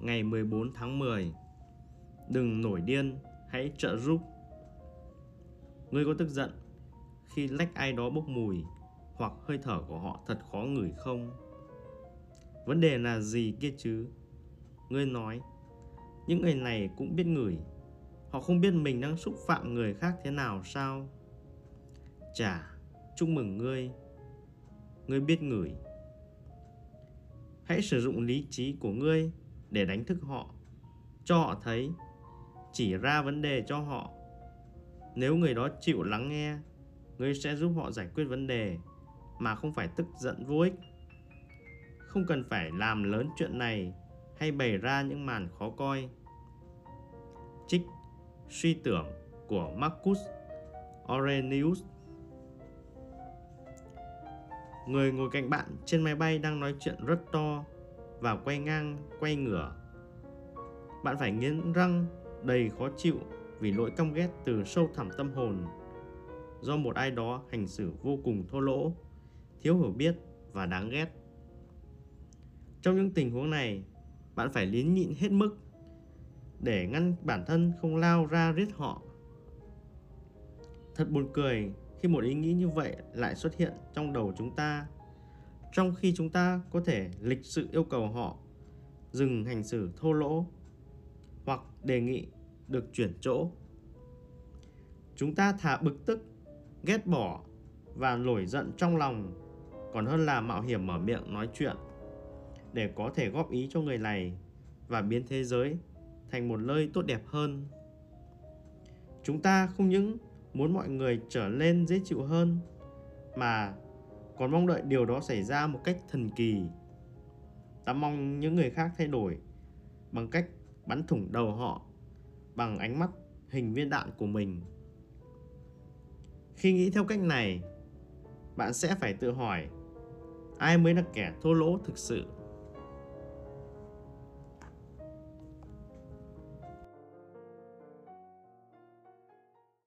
ngày 14 tháng 10. Đừng nổi điên, hãy trợ giúp. Ngươi có tức giận khi lách ai đó bốc mùi hoặc hơi thở của họ thật khó ngửi không? Vấn đề là gì kia chứ? Ngươi nói, những người này cũng biết ngửi. Họ không biết mình đang xúc phạm người khác thế nào sao? Chà, chúc mừng ngươi. Ngươi biết ngửi. Hãy sử dụng lý trí của ngươi để đánh thức họ, cho họ thấy, chỉ ra vấn đề cho họ. Nếu người đó chịu lắng nghe, ngươi sẽ giúp họ giải quyết vấn đề mà không phải tức giận vô ích. Không cần phải làm lớn chuyện này hay bày ra những màn khó coi. Trích suy tưởng của Marcus Aurelius Người ngồi cạnh bạn trên máy bay đang nói chuyện rất to và quay ngang, quay ngửa. Bạn phải nghiến răng đầy khó chịu vì nỗi căm ghét từ sâu thẳm tâm hồn do một ai đó hành xử vô cùng thô lỗ, thiếu hiểu biết và đáng ghét. Trong những tình huống này, bạn phải lín nhịn hết mức để ngăn bản thân không lao ra riết họ. Thật buồn cười khi một ý nghĩ như vậy lại xuất hiện trong đầu chúng ta, trong khi chúng ta có thể lịch sự yêu cầu họ dừng hành xử thô lỗ hoặc đề nghị được chuyển chỗ. Chúng ta thả bực tức, ghét bỏ và nổi giận trong lòng còn hơn là mạo hiểm mở miệng nói chuyện để có thể góp ý cho người này và biến thế giới thành một nơi tốt đẹp hơn. Chúng ta không những muốn mọi người trở nên dễ chịu hơn mà còn mong đợi điều đó xảy ra một cách thần kỳ. Ta mong những người khác thay đổi bằng cách bắn thủng đầu họ bằng ánh mắt hình viên đạn của mình. Khi nghĩ theo cách này, bạn sẽ phải tự hỏi ai mới là kẻ thô lỗ thực sự